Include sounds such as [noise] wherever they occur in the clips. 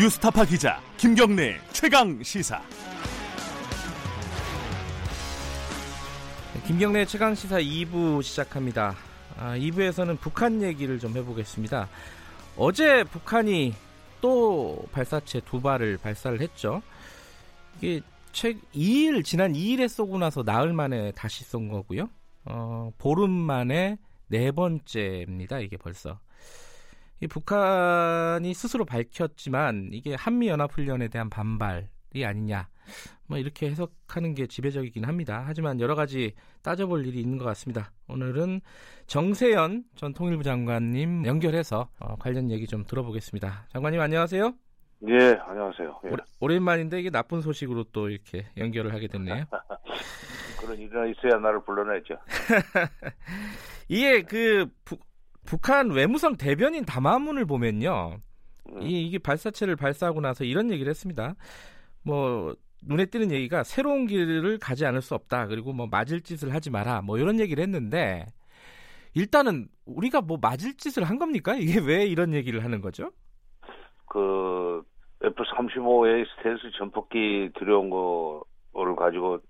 뉴스타파 기자 김경래 최강 시사. 김경래 최강 시사 2부 시작합니다. 아, 2부에서는 북한 얘기를 좀 해보겠습니다. 어제 북한이 또 발사체 두 발을 발사를 했죠. 이게 최 2일 지난 2일에 쏘고 나서 나흘 만에 다시 쏜 거고요. 어, 보름 만에 네 번째입니다. 이게 벌써. 이 북한이 스스로 밝혔지만 이게 한미 연합 훈련에 대한 반발이 아니냐. 뭐 이렇게 해석하는 게 지배적이긴 합니다. 하지만 여러 가지 따져볼 일이 있는 것 같습니다. 오늘은 정세현 전 통일부 장관님 연결해서 어, 관련 얘기 좀 들어보겠습니다. 장관님 안녕하세요. 예, 안녕하세요. 예. 오랜만인데 이게 나쁜 소식으로 또 이렇게 연결을 하게 됐네요. [laughs] 그런 일이 있어야 나를 불러내죠. [laughs] 이게 그 부, 북한 외무성 대변인 담화문을 보면요. 음. 이, 이게 발사체를 발사하고 나서 이런 얘기를 했습니다. 뭐 눈에 띄는 얘기가 새로운 길을 가지 않을 수 없다. 그리고 뭐 맞을 짓을 하지 마라. 뭐 이런 얘기를 했는데 일단은 우리가 뭐 맞을 짓을 한 겁니까? 이게 왜 이런 얘기를 하는 거죠? 그 F-35의 스텔스 전폭기 들여온 거를 가지고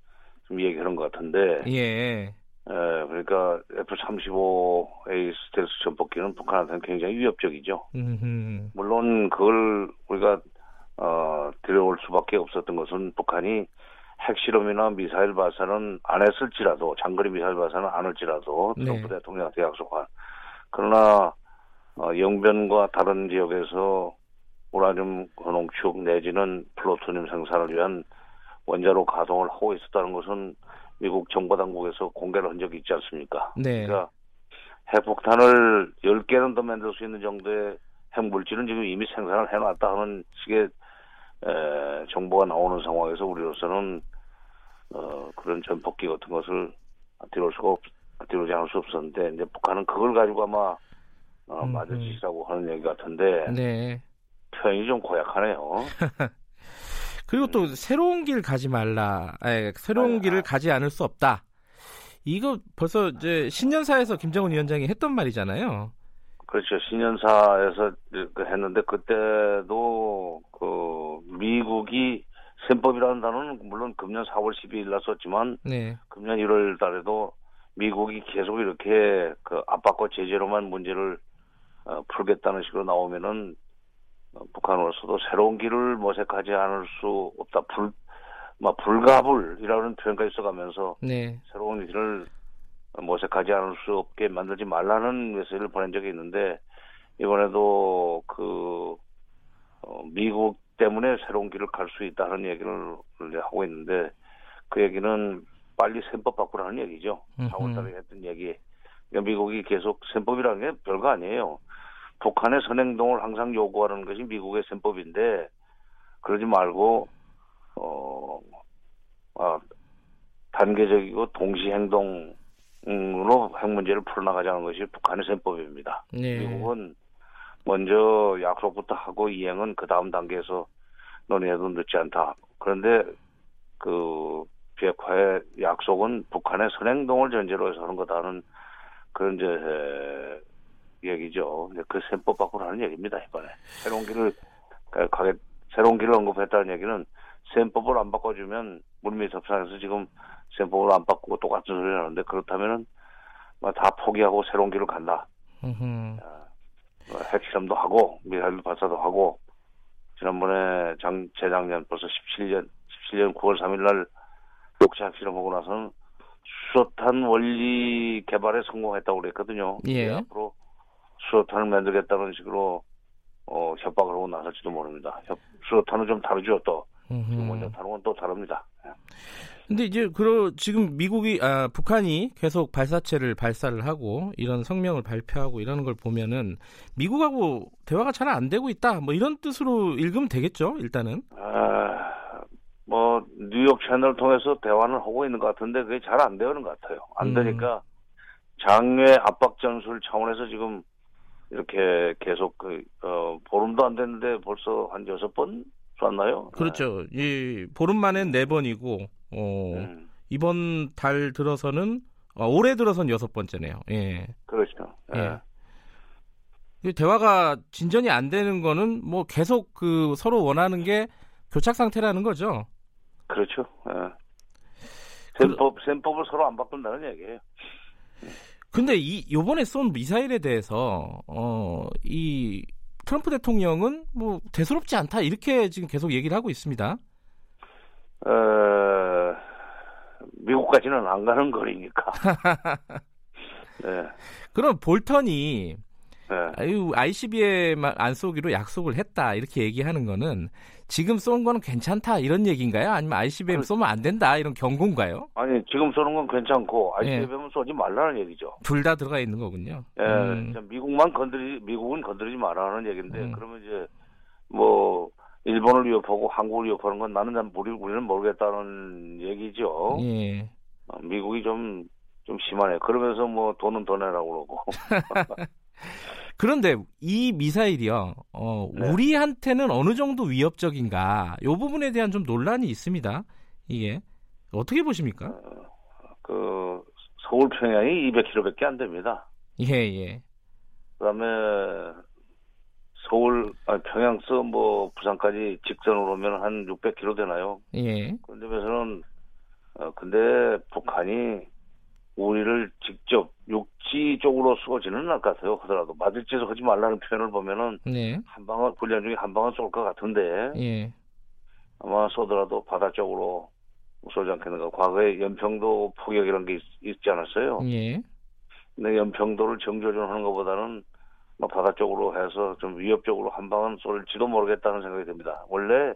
좀 얘기하는 것 같은데. 예. 예, 그러니까 F-35A 스텔스 전폭기는 북한한테는 굉장히 위협적이죠. 음흠. 물론 그걸 우리가 어, 들여올 수밖에 없었던 것은 북한이 핵실험이나 미사일 발사는 안 했을지라도 장거리 미사일 발사는 안 할지라도 네. 트럼프 대통령한테 약속한 그러나 어, 영변과 다른 지역에서 우라늄 건농축 내지는 플루토늄 생산을 위한 원자로 가동을 하고 있었다는 것은 미국 정보 당국에서 공개를 한 적이 있지 않습니까? 네. 그러니까 핵폭탄을 10개는 더 만들 수 있는 정도의 핵물질은 지금 이미 생산을 해놨다 하는 식의 에, 정보가 나오는 상황에서 우리로서는 어, 그런 전폭기 같은 것을 뒤로 수가 없, 뒤로지 않을 수 없었는데 이제 북한은 그걸 가지고 아마 어, 음, 맞을 음. 짓이라고 하는 얘기 같은데 네. 표현이 좀 고약하네요. [laughs] 그리고 또 새로운 길 가지 말라. 아니, 새로운 아니, 길을 아. 가지 않을 수 없다. 이거 벌써 이제 신년사에서 김정은 위원장이 했던 말이잖아요. 그렇죠. 신년사에서 그 했는데 그때도 그 미국이 셈법이라는 단어는 물론 금년 4월 12일 날 썼지만 네. 금년 1월 달에도 미국이 계속 이렇게 그 압박과 제재로만 문제를 어, 풀겠다는 식으로 나오면은 어, 북한으로서도 새로운 길을 모색하지 않을 수 없다. 불, 막 불가불이라는 표현가 있어가면서 네. 새로운 길을 모색하지 않을 수 없게 만들지 말라는 메시지를 보낸 적이 있는데 이번에도 그 어, 미국 때문에 새로운 길을 갈 수 있다는 얘기를 하고 있는데 그 얘기는 빨리 셈법 바꾸라는 얘기죠. 음흠. 4월달에 했던 얘기. 그러니까 미국이 계속 셈법이라는 게 별거 아니에요. 북한의 선행동을 항상 요구하는 것이 미국의 셈법인데 그러지 말고 어, 아, 단계적이고 동시 행동으로 핵 문제를 풀어나가자는 것이 북한의 셈법입니다. 네. 미국은 먼저 약속부터 하고 이행은 그 다음 단계에서 논의해도 늦지 않다. 그런데 그 비핵화의 약속은 북한의 선행동을 전제로 해서 하는 거다는 그런 이제 에, 얘기죠. 그 셈법 바꾸라는 얘기입니다 이번에 새로운 길을 가- 가게 새로운 길을 언급했다는 얘기는 셈법을 안 바꿔주면 물밑 협상에서 지금 셈법을 안 바꾸고 똑같은 소리를 하는데 그렇다면은 뭐다 포기하고 새로운 길을 간다. 어, 핵실험도 하고 미사일 발사도 하고 지난번에 장 재작년 벌써 17년 17년 9월 3일 날 녹차 핵실험하고 나서는 수소탄 원리 개발에 성공했다고 그랬거든요. 예. 앞으로 수소탄을 만들겠다는 식으로 어, 협박을 하고 나설지도 모릅니다. 협, 수소탄은 좀 다르죠 또. 지금 먼저 음흠. 다른 건 또 다릅니다. 근데 이제 그러 지금 미국이 아 북한이 계속 발사체를 발사를 하고 이런 성명을 발표하고 이러는 걸 보면은 미국하고 대화가 잘 안 되고 있다. 뭐 이런 뜻으로 읽으면 되겠죠. 일단은. 아, 뭐 뉴욕 채널 통해서 대화는 하고 있는 것 같은데 그게 잘 안 되는 것 같아요. 안 음. 되니까 장외 압박 전술 차원에서 지금 이렇게 계속 그 어, 보름도 안 됐는데 벌써 한 여섯 번 쐈나요? 그렇죠. 이 보름 만엔 네 번이고 어, 네. 음, 이번 달 들어서는 어, 올해 들어선 여섯 번째네요. 예. 그렇죠. 예. 예. 대화가 진전이 안 되는 거는 뭐 계속 그 서로 원하는 게 교착 상태라는 거죠. 그렇죠. 예. 셈법 셈법을 서로 안 바꾼다는 얘기예요. 근데 이 요번에 쏜 미사일에 대해서 어이 트럼프 대통령은 뭐 대수롭지 않다 이렇게 지금 계속 얘기를 하고 있습니다. 어, 미국까지는 안 가는 거리니까. [laughs] 네. 그럼 볼턴이 네. 아유 ICBM만 안 쏘기로 약속을 했다 이렇게 얘기하는 거는 지금 쏜 거는 괜찮다 이런 얘기인가요? 아니면 ICBM 쏘면 안 된다 이런 경고인가요? 아니 지금 쏘는 건 괜찮고 ICBM 은 예. 쏘지 말라는 얘기죠. 둘 다 들어가 있는 거군요. 예, 음. 미국만 건드리 미국은 건드리지 말라는 얘기인데 음. 그러면 이제 뭐 일본을 위협하고 한국을 위협하는 건 나는 우리 우리는 모르겠다는 얘기죠. 예. 어, 미국이 좀 좀 심하네. 그러면서 뭐 돈은 더 내라고 그러고. [laughs] 그런데 이 미사일이요, 어, 네. 우리한테는 어느 정도 위협적인가, 이 부분에 대한 좀 논란이 있습니다. 이게 어떻게 보십니까? 어, 그 서울 평양이 200km밖에 안 됩니다. 예 예. 그다음에 서울 아, 평양서 뭐 부산까지 직선으로 오면 한 600km 되나요? 예. 그런데 에서는 어 근데 북한이 우리를 직접 육지 쪽으로 쏘지는 않을 것 같아요. 하더라도 맞을 짓을 하지 말라는 표현을 보면은 네. 한 방은 훈련 중에 한 방은 쏠 것 같은데 예. 아마 쏘더라도 바다 쪽으로 쏘지 않겠는가. 과거에 연평도 포격 이런 게 있, 지 않았어요. 예. 근데 연평도를 정조준하는 것보다는 뭐 바다 쪽으로 해서 좀 위협적으로 한 방은 쏠지도 모르겠다는 생각이 듭니다. 원래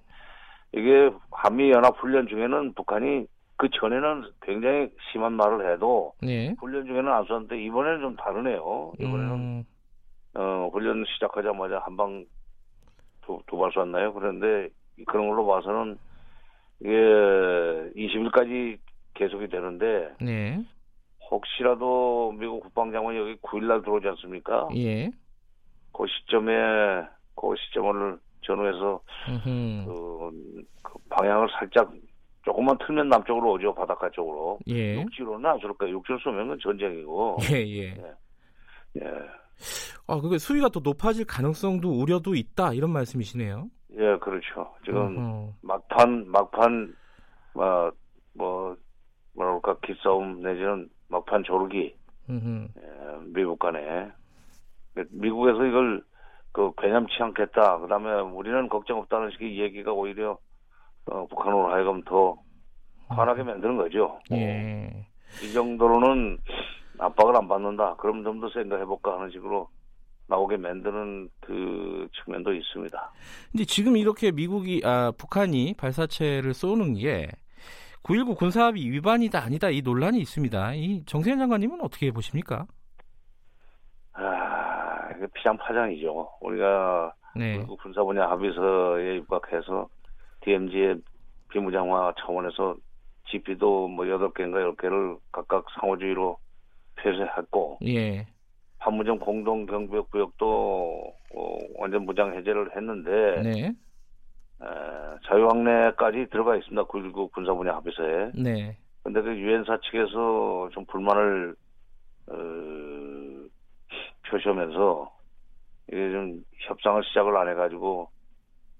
이게 한미 연합 훈련 중에는 북한이 그 전에는 굉장히 심한 말을 해도 네. 훈련 중에는 안 쐈는데 이번에는 좀 다르네요. 이번에는 음. 어, 훈련 시작하자마자 한 방두두발 쐈나요? 그런데 그런 걸로 봐서는 이게 20일까지 계속이 되는데 네. 혹시라도 미국 국방장관이 여기 9일날 들어오지 않습니까? 예. 그 시점에 그 시점을 전후해서 그, 그 방향을 살짝 조금만 틀면 남쪽으로 오죠 바닷가 쪽으로. 예. 육지로는 안 쏠 거예요. 육지로 쏘면 은 전쟁이고. 예 예. 예. 예. 아 그게 수위가 더 높아질 가능성도 우려도 있다 이런 말씀이시네요. 예, 그렇죠. 지금 어허. 막판 막판 뭐, 뭐 뭐랄까 기싸움 내지는 막판 조르기 예, 미국 간에 미국에서 이걸 그 괴념치 않겠다. 그다음에 우리는 걱정 없다는 식의 얘기가 오히려 어, 북한으로 하여금 더 화나게 만드는 거죠. 예. 이 정도로는 압박을 안 받는다. 그럼 좀 더 생각해볼까 하는 식으로 나오게 만드는 그 측면도 있습니다. 근데 지금 이렇게 미국이 아 북한이 발사체를 쏘는 게 9.19 군사합의 위반이다 아니다 이 논란이 있습니다. 이 정세현 장관님은 어떻게 보십니까? 아, 이게 피장 파장이죠. 우리가 네. 군사 분야 합의서에 입각해서 DMZ의 비무장화 차원에서 GP도 뭐 8개인가 10개를 각각 상호주의로 폐쇄했고 예. 판무점 공동 경비역 구역도 어, 완전 무장 해제를 했는데 네. 에, 자유항내까지 들어가 있습니다. 9.19 군사 분야 합의서에. 네. 근데 그 유엔사 측에서 좀 불만을 어, 표시하면서 이게 좀 협상을 시작을 안 해가지고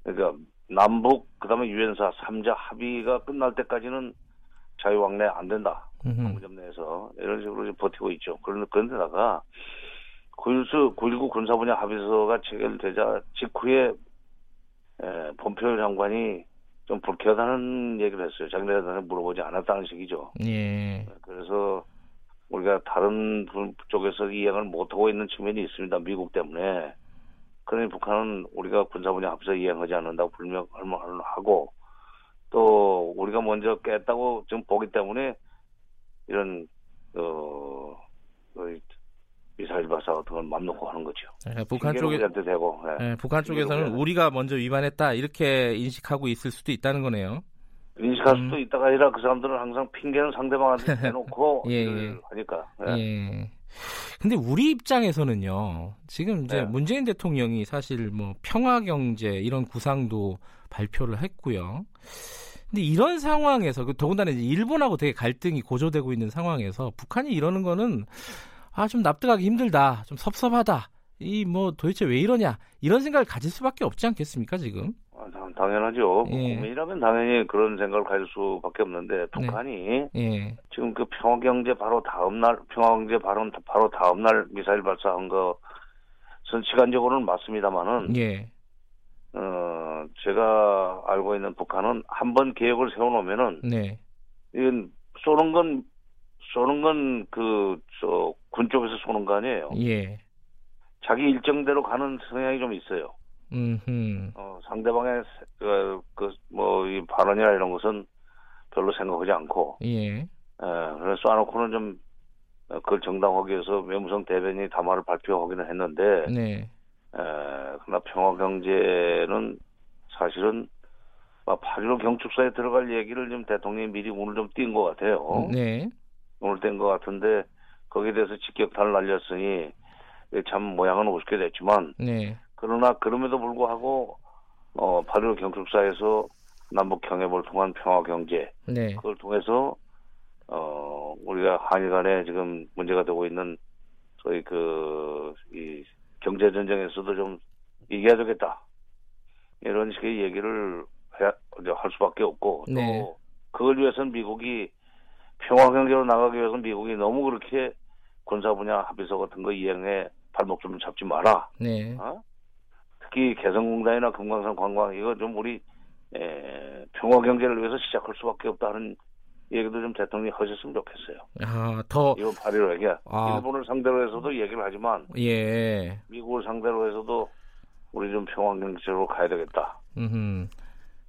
그러니까 남북 그다음에 유엔사 3자 합의가 끝날 때까지는 자유왕래 안 된다. 방문점 내에서 이런 식으로 버티고 있죠. 그런 그런데다가 9.19 군사 분야 합의서가 체결되자 직후에 에, 본표 장관이 좀 불쾌하다는 얘기를 했어요. 자기네들한테 물어보지 않았다는 식이죠. 예. 그래서 우리가 다른 쪽에서 이행을 못하고 있는 측면이 있습니다. 미국 때문에. 그러니 북한은 우리가 군사분야 합의서 이행하지 않는다고 불명을 하고 또 우리가 먼저 깼다고 지금 보기 때문에 이런 어, 그 미사일 발사 같은 걸 맘 놓고 하는 거죠. 네, 북한 쪽에 되고, 네. 네, 북한 쪽에서는 우리가 먼저 위반했다 이렇게 인식하고 있을 수도 있다는 거네요. 인식할 음. 수도 있다가 아니라 그 사람들은 항상 핑계는 상대방한테 [laughs] 대놓고 예, 예. 하니까. 예. 예. 근데 우리 입장에서는요. 지금 이제 네. 문재인 대통령이 사실 뭐 평화 경제 이런 구상도 발표를 했고요. 근데 이런 상황에서 그 더군다나 이제 일본하고 되게 갈등이 고조되고 있는 상황에서 북한이 이러는 거는 아 좀 납득하기 힘들다, 좀 섭섭하다 이 뭐 도대체 왜 이러냐 이런 생각을 가질 수밖에 없지 않겠습니까 지금? 아, 당- 당연하죠. 예. 국민이라면 당연히 그런 생각을 가질 수밖에 없는데 북한이 예, 지금 그 평화경제 바로 다음 날 평화경제 바로 바로 다음 날 미사일 발사한 것은 시간적으로는 맞습니다만은 예, 어 제가 알고 있는 북한은 한 번 계획을 세워놓으면은 네, 이건 쏘는 건 쏘는 건 그 저 군 쪽에서 쏘는 거 아니에요. 예, 자기 일정대로 가는 성향이 좀 있어요. 음, 어, 상대방의 그뭐 이 발언이나 이런 것은 별로 생각하지 않고 예, 에, 그래서 쏴놓고는 좀 어, 그걸 정당화하기 위해서 외무성 대변인이 담화를 발표하기는 했는데 네, 에, 그러나 평화경제는 사실은 8.15 경축사에 들어갈 얘기를 좀 대통령이 미리 오늘 좀 띈 것 같아요. 네, 오늘 뗀 것 같은데 거기에 대해서 직격탄을 날렸으니 참 모양은 우습게 됐지만 네, 그러나 그럼에도 불구하고 어 8.15 경축사에서 남북 경협을 통한 평화 경제 네, 그걸 통해서 어 우리가 한일 간에 지금 문제가 되고 있는 소위 그 이 경제 전쟁에서도 좀 이겨야 되겠다 이런 식의 얘기를 해야, 할 수밖에 없고 네. 또 그걸 위해서는 미국이 평화 경제로 나가기 위해서는 미국이 너무 그렇게 군사 분야 합의서 같은 거 이행에 발목 좀 잡지 마라. 네, 어? 특히 개성공단이나 금강산 관광 이거 좀 우리 에, 평화 경제를 위해서 시작할 수밖에 없다는 얘기도 좀 대통령이 하셨으면 좋겠어요. 아, 더, 이번 8.15 얘기 아. 일본을 상대로 해서도 얘기를 하지만 예, 미국을 상대로 해서도 우리 좀 평화 경제로 가야 되겠다. 음,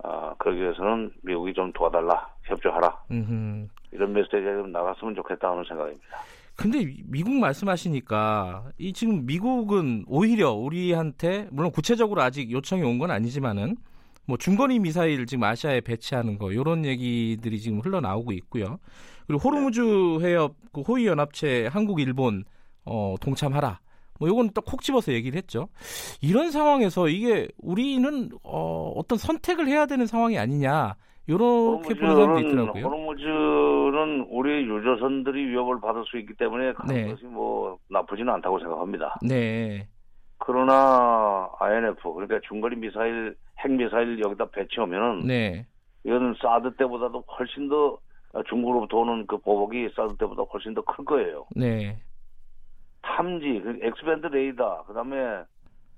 아, 그러기 위해서는 미국이 좀 도와달라, 협조하라 음. 이런 메시지가 좀 나갔으면 좋겠다 하는 생각입니다. 근데 미국 말씀하시니까 이 지금 미국은 오히려 우리한테 물론 구체적으로 아직 요청이 온 건 아니지만은 뭐 중거리 미사일 지금 아시아에 배치하는 거 이런 얘기들이 지금 흘러나오고 있고요. 그리고 호르무즈 해협 그 호위 연합체 한국 일본 어 동참하라. 뭐 요건 또콕 집어서 얘기를 했죠. 이런 상황에서 이게 우리는 어 어떤 선택을 해야 되는 상황이 아니냐. 요렇게 보는 사람도 있더라고요. 호르무즈는 우리 유조선들이 위협을 받을 수 있기 때문에 가는 네. 것이 뭐 나쁘지는 않다고 생각합니다. 네. 그러나 INF 그러니까 중거리 미사일 핵 미사일 여기다 배치하면은 네. 이거는 사드 때보다도 훨씬 더 중국으로부터 오는 그 보복이 사드 때보다 훨씬 더 클 거예요. 네. 탐지, 그 X band 레이더, 그다음에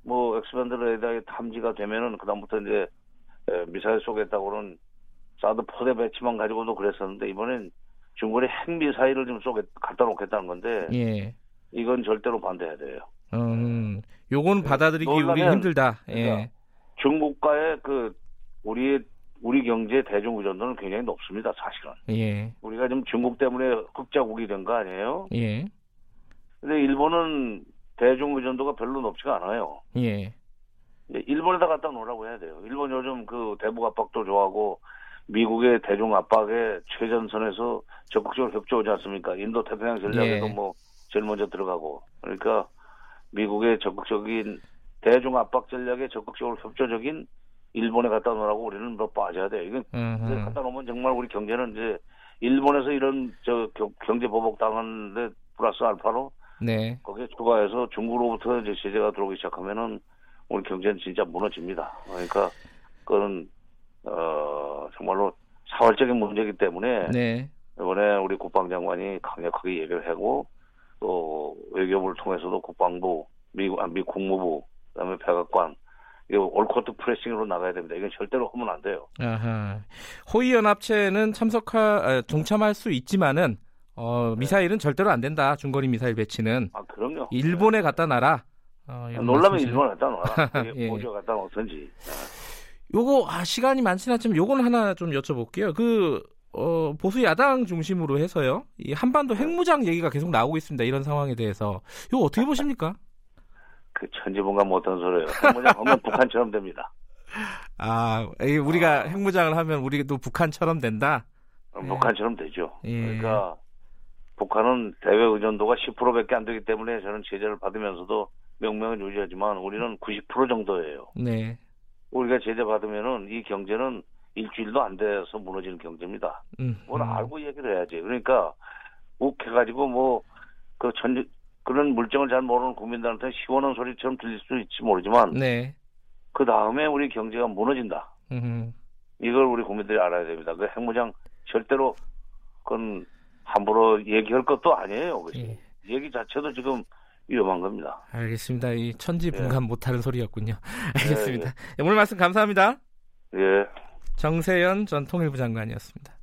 뭐 X band 레이더의 탐지가 되면은 그다음부터 이제 에, 미사일 쏘겠다고는 사드 포대 배치만 가지고도 그랬었는데 이번엔 중거리 핵 미사일을 좀 쏘겠 갖다 놓겠다는 건데 예. 이건 절대로 반대해야 돼요. 음, 요건 받아들이기 우리 힘들다. 예. 그러니까 중국과의 그 우리 우리 경제 대중 의존도는 굉장히 높습니다. 사실은 예. 우리가 지금 중국 때문에 흑자국이 된 거 아니에요? 예. 근데 일본은 대중 의존도가 별로 높지가 않아요. 예. 일본에다 갖다 놓으라고 해야 돼요. 일본 요즘 그 대북 압박도 좋아하고 미국의 대중 압박에 최전선에서 적극적으로 협조하지 않습니까? 인도 태평양 전략에도 예. 뭐 제일 먼저 들어가고 그러니까 미국의 적극적인 대중 압박 전략에 적극적으로 협조적인 일본에 갖다 놓으라고 우리는 뭐 빠져야 돼요. 이건 음흠. 갖다 놓으면 정말 우리 경제는 이제 일본에서 이런 저 겨- 경제 보복 당하는데 플러스 알파로 네. 거기에 추가해서 중국으로부터 이제 제재가 들어오기 시작하면은 우리 경제는 진짜 무너집니다. 그러니까 그거는 어 정말로 사활적인 문제이기 때문에 네. 이번에 우리 국방장관이 강력하게 얘기를 하고 또 외교부를 통해서도 국방부, 미국, 아, 미 국무부, 그다음에 백악관 이거 올코트 프레싱으로 나가야 됩니다. 이건 절대로 하면 안 돼요. 아하. 호위 연합체는 참석할 아, 동참할 수 있지만은 어, 미사일은 절대로 안 된다. 중거리 미사일 배치는 아 그럼요. 일본에 갖다 놔라. 어, 놀라면. 일본에 갖다 놓아라. [laughs] 예. 모조 갖다 놓든지. 요거 아, 시간이 많지는 않지만 요건 하나 좀 여쭤볼게요. 그 어, 보수 야당 중심으로 해서요. 이 한반도 핵무장 얘기가 계속 나오고 있습니다. 이런 상황에 대해서 이거 어떻게 보십니까? 그 천지분간 못한 소리예요. 뭐냐 하면 북한처럼 됩니다. [laughs] 아, 이 우리가 핵무장을 하면 우리도 북한처럼 된다. 예. 북한처럼 되죠. 예. 그러니까 북한은 대외 의존도가 10%밖에 안 되기 때문에 저는 제재를 받으면서도 명명은 유지하지만 우리는 90% 정도예요. 네. 우리가 제재 받으면은 이 경제는 일주일도 안 돼서 무너지는 경제입니다. 음. 뭘 음. 알고 얘기를 해야지. 그러니까 욱해가지고 뭐그천 그런 물정을 잘 모르는 국민들한테 시원한 소리처럼 들릴 수 있지 모르지만 네. 그 다음에 우리 경제가 무너진다. 음, 이걸 우리 국민들이 알아야 됩니다. 그 핵무장 절대로 그건 함부로 얘기할 것도 아니에요. 그것이. 예. 얘기 자체도 지금 위험한 겁니다. 알겠습니다. 이 천지 분간 예. 못하는 소리였군요. [laughs] 알겠습니다. 예, 오늘 말씀 감사합니다. 예. 정세현 전 통일부 장관이었습니다.